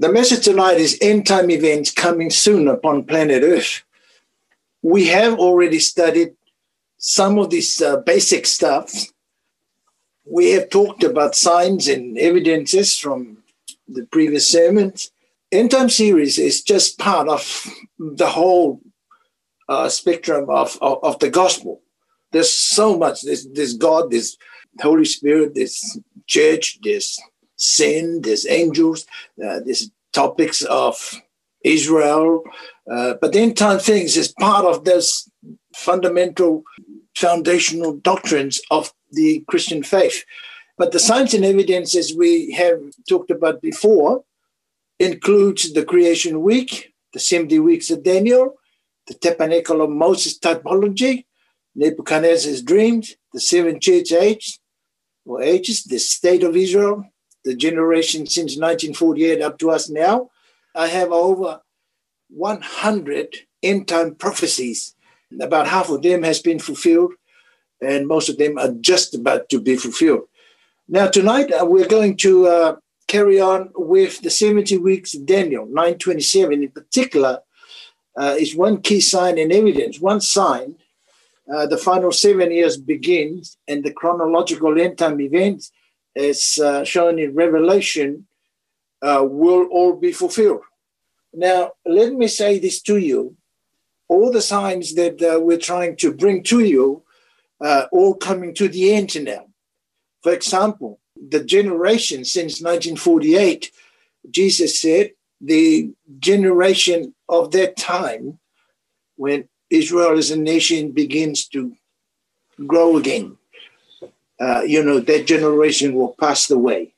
The message tonight is end time events coming soon upon planet Earth. We have already studied some of this uh, basic stuff. We have talked about signs and evidences from the previous sermons. End time series is just part of the whole uh, spectrum of, of, of, the gospel. There's so much. There's, there's God, there's Holy Spirit, there's church, there's sin, there's angels, uh, there's topics of Israel. Uh, but the time things is part of this fundamental foundational doctrines of the Christian faith. But the signs and evidences we have talked about before includes the creation week, the 70 weeks of Daniel, the tabernacle of Moses typology, Nebuchadnezzar's dreams, the seven church age or ages, the state of Israel, the generation since 1948 up to us now. I have over 100 end time prophecies. About half of them has been fulfilled, and most of them are just about to be fulfilled. Now, tonight uh, we're going to uh, carry on with the 70 weeks of Daniel, 927 in particular, uh, is one key sign and evidence. One sign, uh, the final seven years begins, and the chronological end time events, as uh, shown in Revelation, uh, will all be fulfilled. Now, let me say this to you all the signs that uh, we're trying to bring to you, uh, all coming to the end now. For example, the generation since 1948, Jesus said, the generation of that time when Israel as a nation begins to grow again. Uh, you know, that generation will pass away.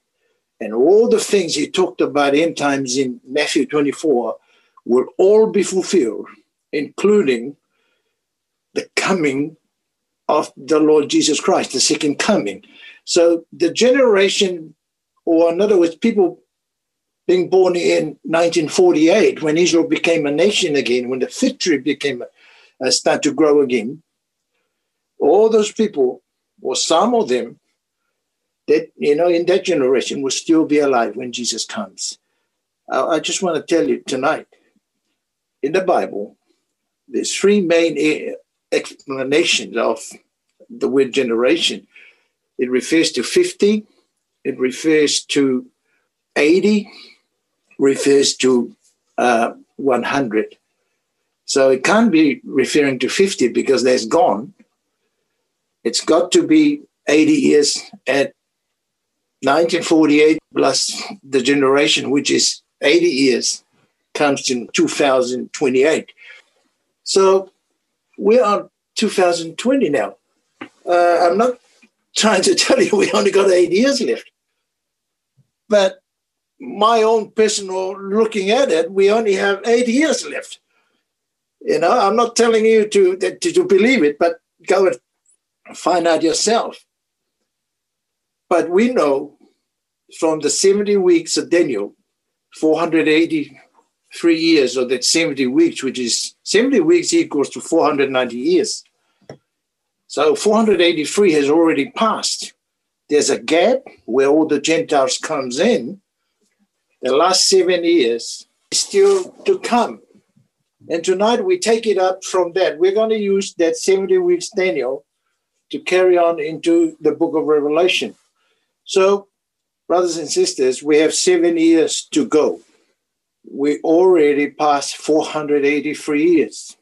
And all the things he talked about end times in Matthew 24 will all be fulfilled, including the coming of the Lord Jesus Christ, the second coming. So the generation, or in other words, people being born in 1948, when Israel became a nation again, when the fig tree became uh, start to grow again, all those people, or some of them, that you know in that generation will still be alive when Jesus comes. I, I just want to tell you tonight, in the Bible, there's three main eh, explanations of the word generation. It refers to 50, it refers to 80, refers to uh, 100. So it can't be referring to 50 because that's gone. It's got to be 80 years at 1948 plus the generation, which is 80 years, comes to 2028. So we are 2020 now. Uh, I'm not trying to tell you we only got eight years left. But my own personal looking at it, we only have eight years left. You know, I'm not telling you to, to, to believe it, but go and find out yourself. But we know from the 70 weeks of Daniel, 483 years of that 70 weeks, which is 70 weeks equals to 490 years. So 483 has already passed. There's a gap where all the Gentiles comes in. The last seven years is still to come. And tonight we take it up from that. We're going to use that 70 weeks Daniel to carry on into the book of Revelation. So, brothers and sisters, we have seven years to go. We already passed 483 years.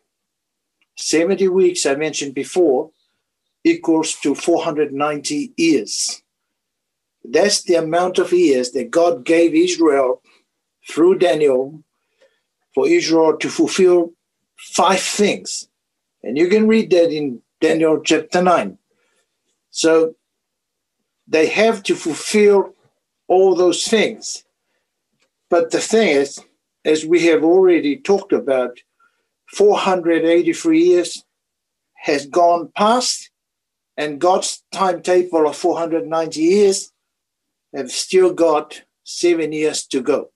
70 weeks, I mentioned before, equals to 490 years. That's the amount of years that God gave Israel through Daniel for Israel to fulfill five things. And you can read that in Daniel chapter 9. So they have to fulfill all those things. But the thing is, as we have already talked about, 483 years has gone past, and God's timetable of 490 years have still got seven years to go.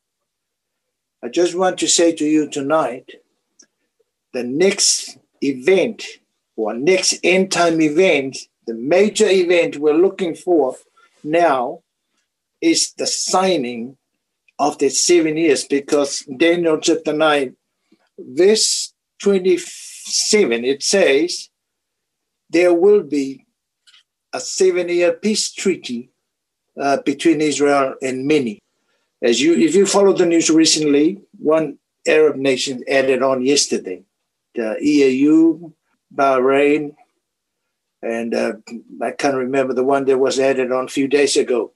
I just want to say to you tonight the next event or next end time event, the major event we're looking for now is the signing of the seven years because Daniel chapter 9, verse 27, it says, there will be a seven year peace treaty uh, between Israel and many. As you, if you follow the news recently, one Arab nation added on yesterday, the EAU, Bahrain, and uh, I can't remember the one that was added on a few days ago.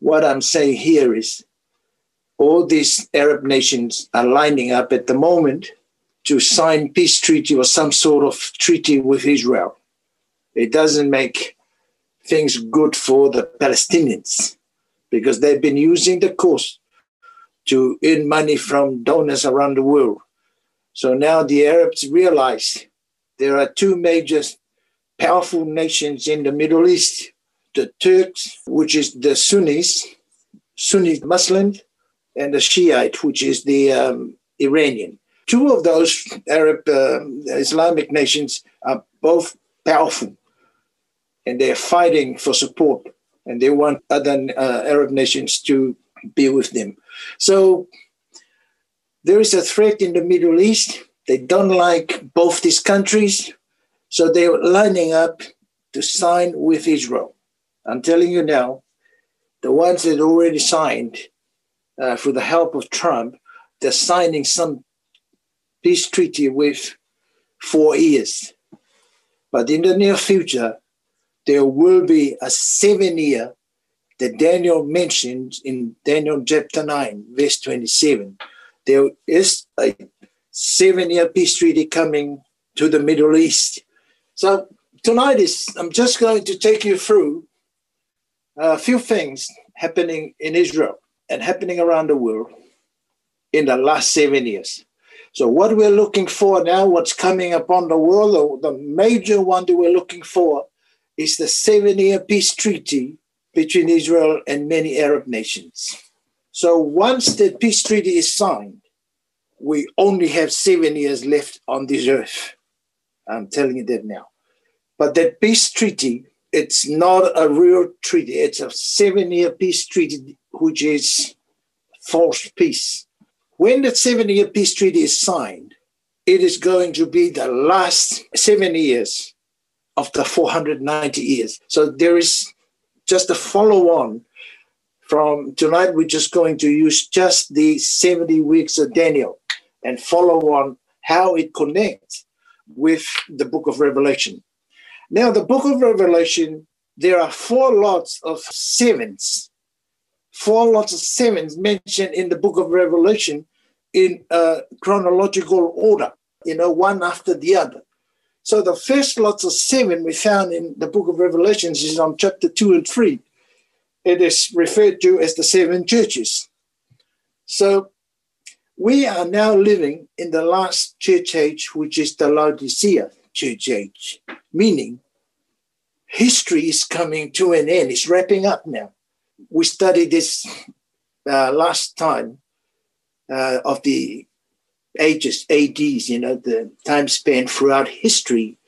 What I'm saying here is all these Arab nations are lining up at the moment to sign peace treaty or some sort of treaty with Israel. It doesn't make things good for the Palestinians because they've been using the coast to earn money from donors around the world. So now the Arabs realize there are two major powerful nations in the Middle East the Turks, which is the Sunnis, Sunni Muslim, and the Shiite, which is the um, Iranian. Two of those Arab uh, Islamic nations are both powerful and they're fighting for support and they want other uh, Arab nations to be with them. So there is a threat in the Middle East. They don't like both these countries, so they're lining up to sign with Israel. I'm telling you now, the ones that already signed, uh, for the help of Trump, they're signing some peace treaty with four years. But in the near future, there will be a seven year that Daniel mentioned in Daniel chapter 9, verse 27. There is a seven year peace treaty coming to the Middle East. So tonight is I'm just going to take you through uh, a few things happening in Israel and happening around the world in the last seven years. So what we're looking for now, what's coming upon the world, the major one that we're looking for is the seven-year peace treaty between Israel and many Arab nations. So once the peace treaty is signed, we only have seven years left on this earth. I'm telling you that now. But that peace treaty, it's not a real treaty. It's a seven-year peace treaty, which is false peace. When the seven-year peace treaty is signed, it is going to be the last seven years of the 490 years. So there is just a follow on from tonight. We're just going to use just the 70 weeks of Daniel and follow on how it connects with the book of Revelation. Now, the book of Revelation, there are four lots of sevens, four lots of sevens mentioned in the book of Revelation in chronological order, you know, one after the other. So the first lots of seven we found in the book of Revelations is on chapter two and three. It is referred to as the seven churches. So we are now living in the last church age, which is the Laodicea church age, meaning history is coming to an end. It's wrapping up now. We studied this uh, last time uh, of the ages, ADs, you know, the time span throughout history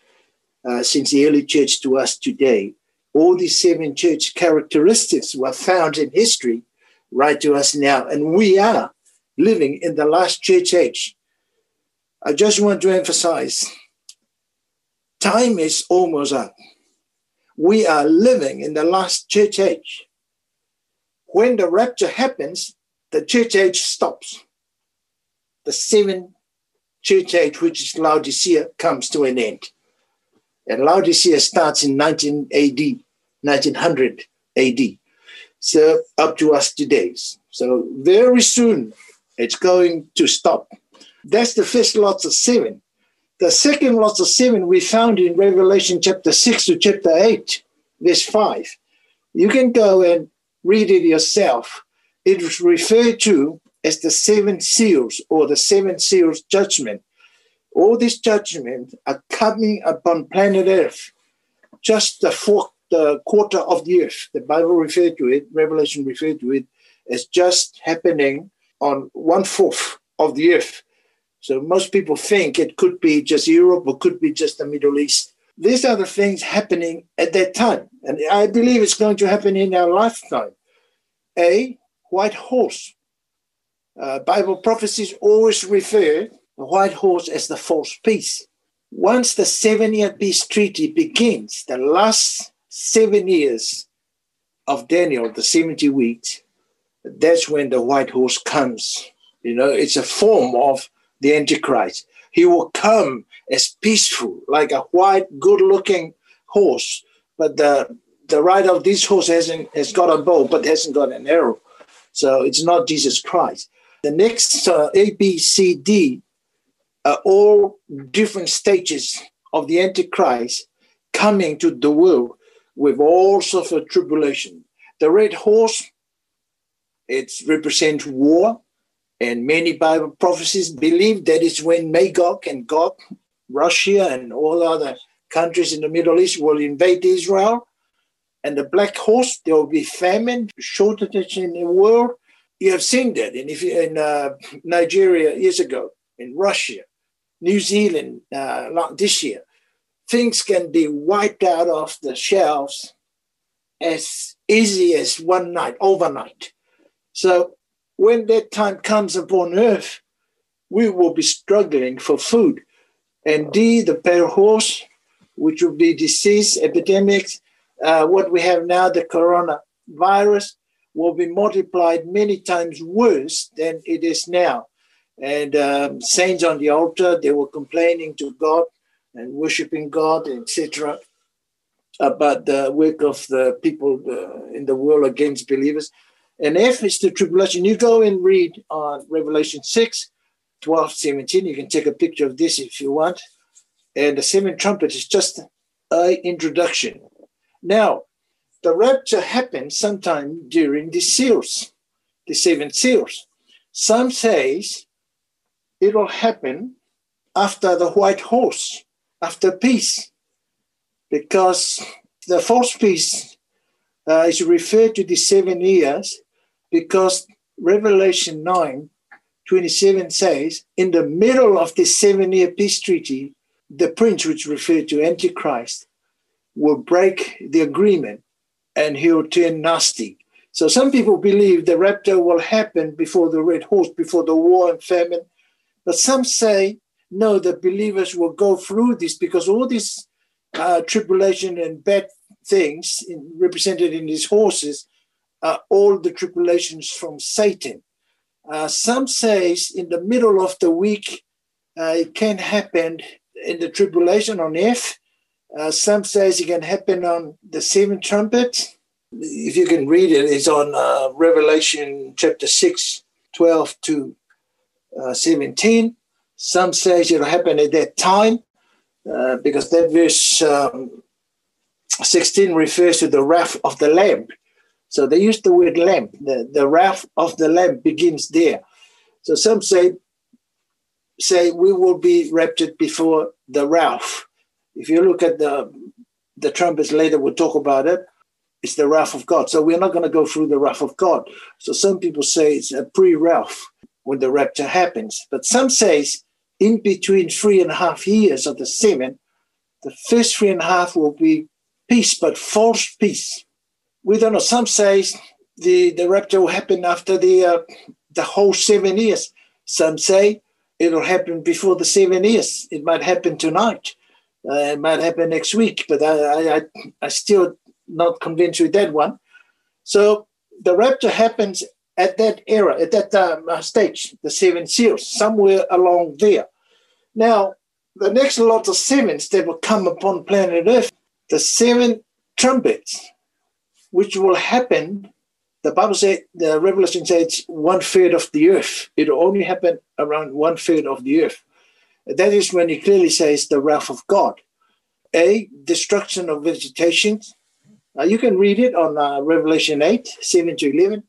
uh, since the early church to us today. All these seven church characteristics were found in history right to us now. And we are living in the last church age. I just want to emphasize time is almost up. We are living in the last church age. When the rapture happens, the church age stops the seven church age, which is Laodicea, comes to an end. And Laodicea starts in 19 AD, 1900 AD. So up to us today. So very soon it's going to stop. That's the first lot of seven. The second lot of seven we found in Revelation chapter 6 to chapter 8, verse 5. You can go and read it yourself. It is referred to as the seven seals or the seven seals judgment. All these judgments are coming upon planet Earth, just the fourth the quarter of the earth. The Bible referred to it, Revelation referred to it as just happening on one fourth of the earth. So most people think it could be just Europe or could be just the Middle East. These are the things happening at that time. And I believe it's going to happen in our lifetime. A white horse uh, Bible prophecies always refer the white horse as the false peace. Once the seven year peace treaty begins, the last seven years of Daniel, the 70 weeks, that's when the white horse comes. You know, it's a form of the Antichrist. He will come as peaceful, like a white, good looking horse. But the, the rider of this horse hasn't, has got a bow, but hasn't got an arrow. So it's not Jesus Christ. The next uh, A, B, C, D are all different stages of the Antichrist coming to the world with all sorts of tribulation. The red horse, it represents war, and many Bible prophecies believe that is when Magog and Gog, Russia and all other countries in the Middle East will invade Israel. And the black horse, there will be famine, shortage in the world. You have seen that in, in uh, Nigeria years ago, in Russia, New Zealand uh, this year. Things can be wiped out of the shelves as easy as one night, overnight. So when that time comes upon earth, we will be struggling for food. And D, the pale horse, which will be disease, epidemics, uh, what we have now, the coronavirus, will be multiplied many times worse than it is now. And um, saints on the altar, they were complaining to God and worshiping God, etc., about the work of the people uh, in the world against believers. And F is the tribulation. You go and read on Revelation 6, 12, 17. You can take a picture of this if you want. And the seven trumpet is just an introduction. Now, the rapture happens sometime during the seals, the seven seals. Some says it'll happen after the white horse, after peace, because the false peace uh, is referred to the seven years because Revelation 9 27 says, in the middle of this seven year peace treaty, the prince, which referred to Antichrist, will break the agreement and he'll turn nasty. So some people believe the rapture will happen before the red horse, before the war and famine. But some say, no, the believers will go through this because all this uh, tribulation and bad things in, represented in these horses uh, all the tribulations from Satan. Uh, some says in the middle of the week uh, it can happen in the tribulation on F. Uh, some says it can happen on the seventh trumpet. If you can read it, it's on uh, Revelation chapter 6, 12 to uh, 17. Some says it'll happen at that time because that verse um, 16 refers to the wrath of the Lamb so they use the word lamp. The, the wrath of the lamp begins there. So some say, say we will be raptured before the wrath. If you look at the the trumpets later, we'll talk about it. It's the wrath of God. So we're not going to go through the wrath of God. So some people say it's a pre-wrath when the rapture happens. But some says in between three and a half years of the seven, the first three and a half will be peace, but false peace we don't know. Some say the, the rapture will happen after the uh, the whole seven years. Some say it'll happen before the seven years. It might happen tonight. Uh, it might happen next week, but I, I, I still not convinced with that one. So the rapture happens at that era, at that um, stage, the seven seals, somewhere along there. Now, the next lot of sevens that will come upon planet Earth, the seven trumpets, which will happen. The Bible says, the Revelation says, one third of the earth. It only happen around one third of the earth. That is when it clearly says the wrath of God. A, destruction of vegetation. Uh, you can read it on uh, Revelation 8, 7 to 11.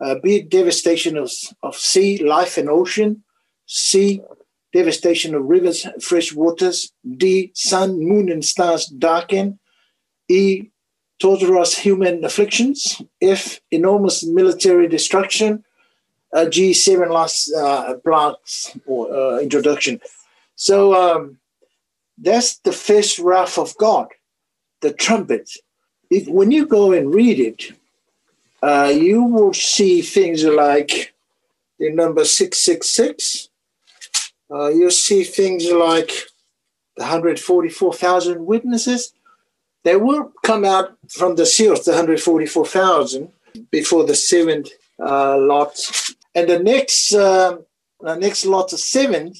Uh, B, devastation of, of sea, life, and ocean. C, devastation of rivers, fresh waters. D, sun, moon, and stars darken. E, torturous human afflictions, F, enormous military destruction, uh, G, seven last uh, plants or uh, introduction. So um, that's the first wrath of God, the trumpet. If, when you go and read it, uh, you will see things like the number 666, uh, you see things like the 144,000 witnesses. They will come out from the seals, the 144,000, before the seventh uh, lot. And the next, uh, the next lot of seven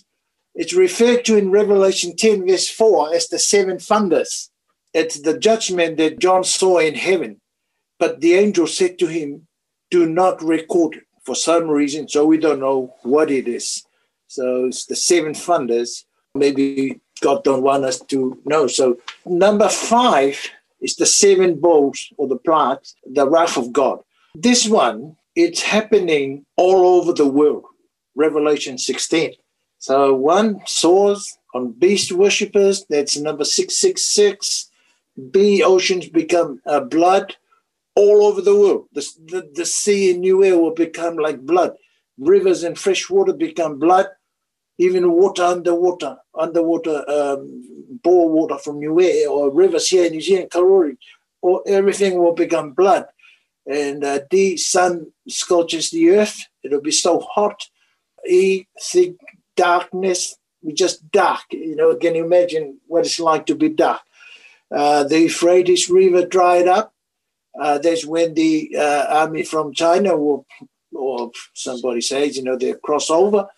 it's referred to in Revelation 10, verse 4, as the seven thunders. It's the judgment that John saw in heaven. But the angel said to him, Do not record it for some reason, so we don't know what it is. So it's the seven thunders. Maybe God don't want us to know. So number five is the seven bowls or the plagues, the wrath of God. This one, it's happening all over the world. Revelation 16. So one sores on beast worshippers, that's number 666. B, oceans become uh, blood all over the world. The, the, the sea in New Air will become like blood. Rivers and fresh water become blood. Even water underwater, underwater um, bore water from Air or rivers here in New Zealand, Karori, or everything will become blood. And uh, D, sun scorches the earth. It'll be so hot. E, thick darkness, just dark. You know, can you imagine what it's like to be dark? Uh, the Euphrates River dried up. Uh, that's when the uh, army from China will, or somebody says, you know, they cross over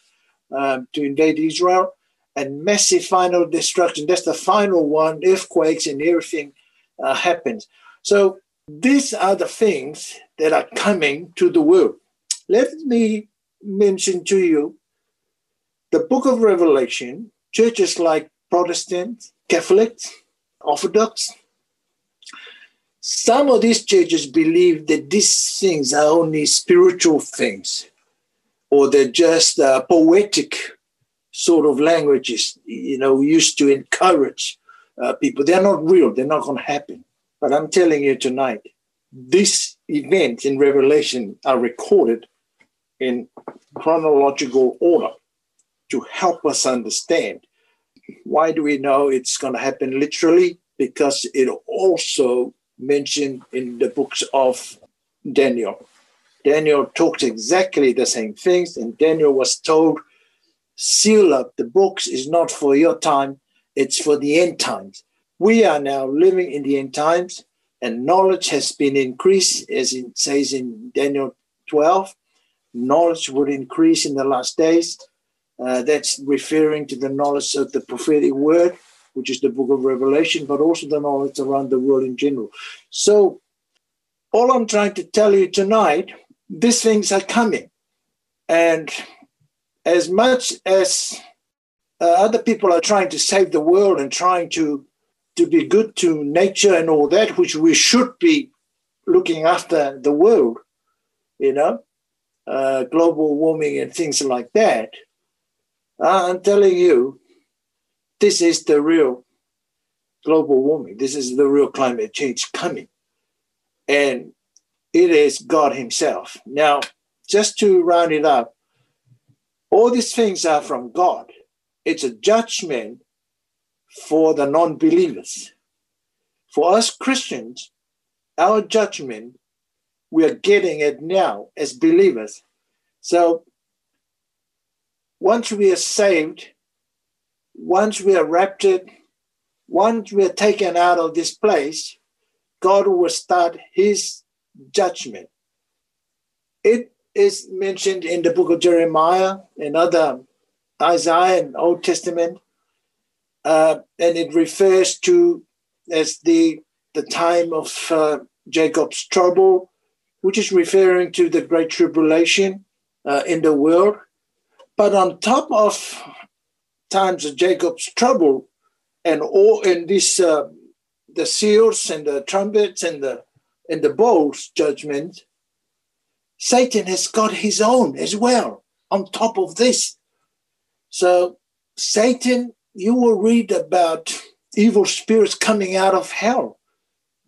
um, to invade Israel and massive final destruction. That's the final one, earthquakes and everything uh, happens. So these are the things that are coming to the world. Let me mention to you the book of Revelation, churches like Protestant, Catholic, Orthodox, some of these churches believe that these things are only spiritual things or they're just uh, poetic sort of languages, you know, used to encourage uh, people. They're not real, they're not going to happen. But I'm telling you tonight, these events in Revelation are recorded in chronological order to help us understand. Why do we know it's going to happen literally? Because it also mentioned in the books of Daniel. Daniel talked exactly the same things, and Daniel was told, seal up the books is not for your time, it's for the end times. We are now living in the end times, and knowledge has been increased, as it says in Daniel 12. Knowledge would increase in the last days. Uh, that's referring to the knowledge of the prophetic word, which is the book of Revelation, but also the knowledge around the world in general. So, all I'm trying to tell you tonight, these things are coming. And as much as uh, other people are trying to save the world and trying to, to be good to nature and all that, which we should be looking after the world, you know, uh, global warming and things like that I'm telling you, this is the real global warming. This is the real climate change coming. And it is God Himself. Now, just to round it up, all these things are from God. It's a judgment for the non believers. For us Christians, our judgment, we are getting it now as believers. So once we are saved, once we are raptured, once we are taken out of this place, God will start his judgment. It is mentioned in the book of Jeremiah and other Isaiah and Old Testament, uh, and it refers to as the the time of uh, Jacob's trouble, which is referring to the great tribulation uh, in the world. But on top of times of Jacob's trouble and all in this uh, the seals and the trumpets and the and the bowls judgment, Satan has got his own as well on top of this. So Satan, you will read about evil spirits coming out of hell.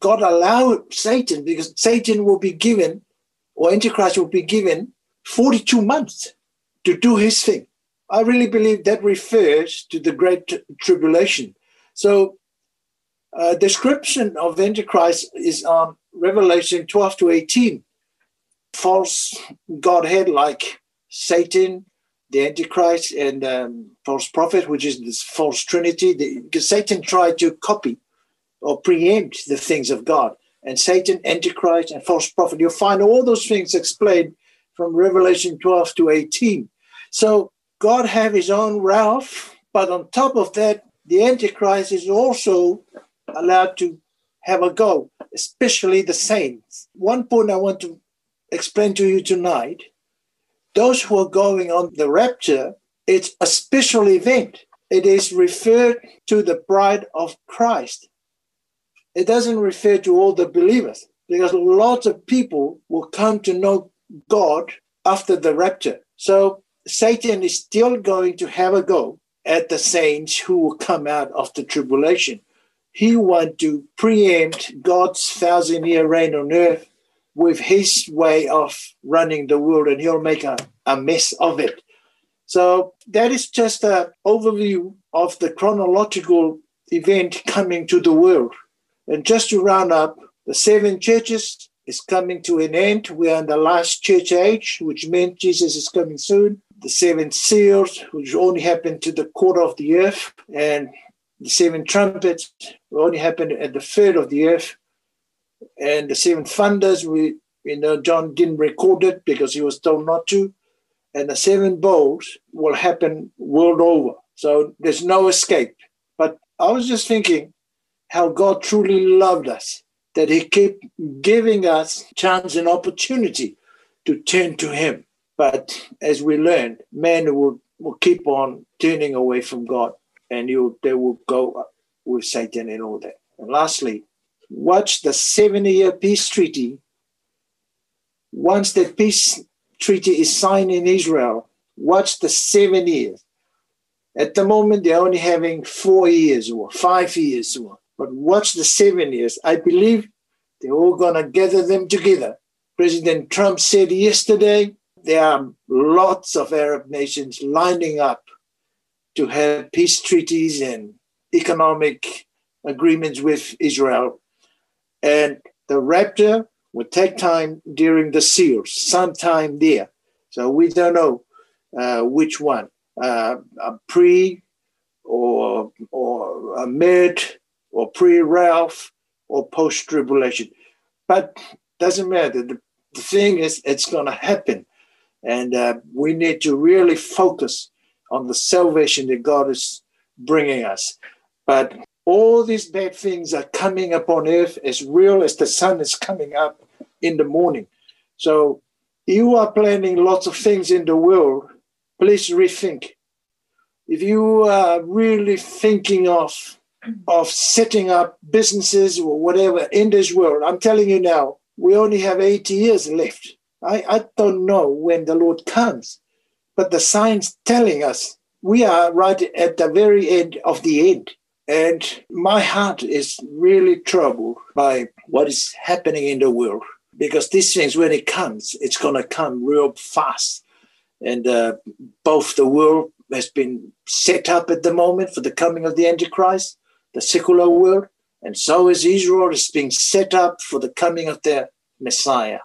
God allowed Satan because Satan will be given, or Antichrist will be given 42 months to do his thing. I really believe that refers to the Great Tribulation. So, uh, description of Antichrist is on Revelation 12 to 18. False Godhead like Satan, the Antichrist, and um, false prophet, which is this false trinity. The, Satan tried to copy or preempt the things of God. And Satan, Antichrist, and false prophet, you'll find all those things explained from Revelation 12 to 18. So God have his own wrath, but on top of that, the Antichrist is also allowed to have a go, especially the saints. One point I want to explain to you tonight those who are going on the rapture, it's a special event. It is referred to the bride of Christ. It doesn't refer to all the believers because lots of people will come to know God after the rapture. So Satan is still going to have a go at the saints who will come out of the tribulation. He wants to preempt God's thousand year reign on earth with his way of running the world, and he'll make a, a mess of it. So that is just an overview of the chronological event coming to the world. And just to round up, the seven churches is coming to an end. We are in the last church age, which means Jesus is coming soon. The seven seals, which only happened to the quarter of the earth, and the seven trumpets will only happened at the third of the earth. And the seven thunders, we you know John didn't record it because he was told not to. And the seven bowls will happen world over. So there's no escape. But I was just thinking how God truly loved us, that He kept giving us chance and opportunity to turn to Him. But as we learned, men will, will keep on turning away from God and you they will go with Satan and all that. And lastly, watch the 70 year peace treaty. Once the peace treaty is signed in Israel, watch the seven years. At the moment, they're only having four years or five years, or, but watch the seven years. I believe they're all going to gather them together. President Trump said yesterday there are lots of Arab nations lining up to have peace treaties and economic agreements with Israel. And the rapture will take time during the seals, sometime there. So we don't know uh, which one, uh, a pre or, or a mid or pre wrath or post tribulation. But doesn't matter. The, the thing is, it's going to happen. And uh, we need to really focus on the salvation that God is bringing us. But all these bad things are coming upon earth as real as the sun is coming up in the morning. So you are planning lots of things in the world. Please rethink. If you are really thinking of of setting up businesses or whatever in this world, I'm telling you now, we only have 80 years left. I, I don't know when the Lord comes. But the signs telling us we are right at the very end of the end. And my heart is really troubled by what is happening in the world because these things, when it comes, it's going to come real fast. And uh, both the world has been set up at the moment for the coming of the Antichrist, the secular world, and so is Israel is being set up for the coming of their Messiah.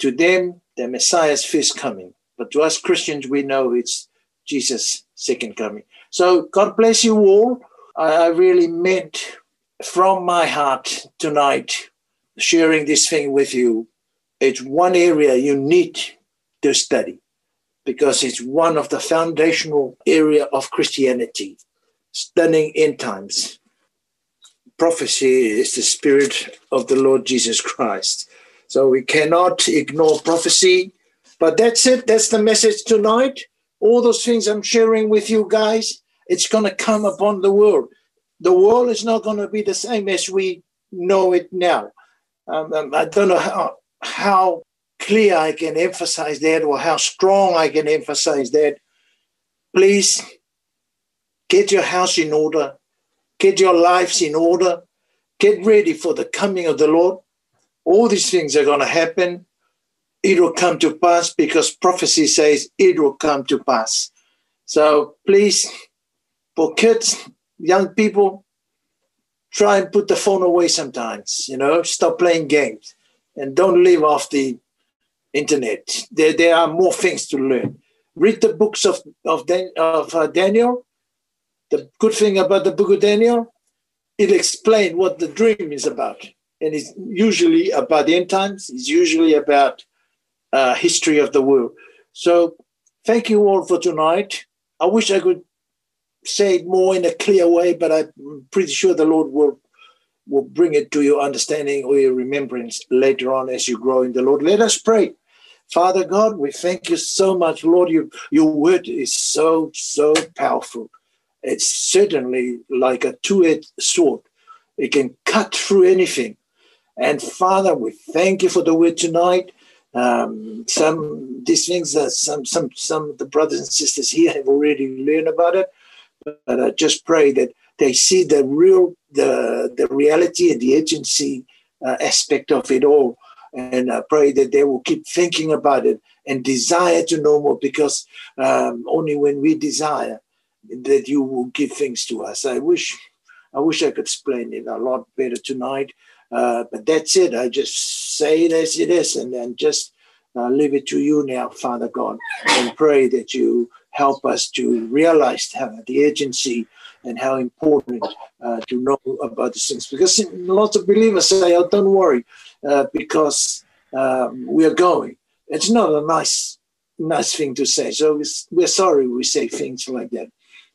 To them, the Messiah's first coming. But to us Christians, we know it's Jesus' second coming. So God bless you all. I really meant from my heart tonight sharing this thing with you. It's one area you need to study because it's one of the foundational area of Christianity, studying end times. Prophecy is the spirit of the Lord Jesus Christ. So we cannot ignore prophecy but that's it. That's the message tonight. All those things I'm sharing with you guys, it's going to come upon the world. The world is not going to be the same as we know it now. Um, um, I don't know how, how clear I can emphasize that or how strong I can emphasize that. Please get your house in order, get your lives in order, get ready for the coming of the Lord. All these things are going to happen it will come to pass because prophecy says it will come to pass. So please, for kids, young people, try and put the phone away sometimes, you know, stop playing games and don't live off the internet. There, there are more things to learn. Read the books of of, Dan, of uh, Daniel. The good thing about the book of Daniel, it explains what the dream is about, and it's usually about the end times. It's usually about uh, history of the world. So, thank you all for tonight. I wish I could say it more in a clear way, but I'm pretty sure the Lord will will bring it to your understanding or your remembrance later on as you grow in the Lord. Let us pray. Father God, we thank you so much, Lord. You, your word is so, so powerful. It's certainly like a two edged sword, it can cut through anything. And Father, we thank you for the word tonight. Um, some these things that some some some of the brothers and sisters here have already learned about it. But I just pray that they see the real, the, the reality and the agency uh, aspect of it all. And I pray that they will keep thinking about it and desire to know more because um, only when we desire that you will give things to us. I wish, I wish I could explain it a lot better tonight. Uh, but that's it. I just say it as it is and then just uh, leave it to you now, Father God, and pray that you help us to realize how the agency and how important uh, to know about these things. Because lots of believers say, "Oh, don't worry, uh, because um, we are going." It's not a nice, nice thing to say. So we're sorry we say things like that,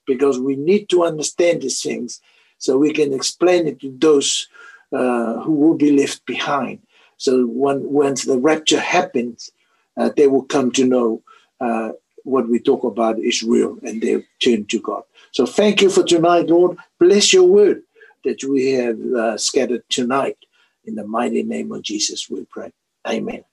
because we need to understand these things so we can explain it to those uh, who will be left behind. So when once the rapture happens, uh, they will come to know uh, what we talk about is real and they turn to God. So thank you for tonight, Lord. Bless your word that we have uh, scattered tonight. In the mighty name of Jesus, we pray. Amen.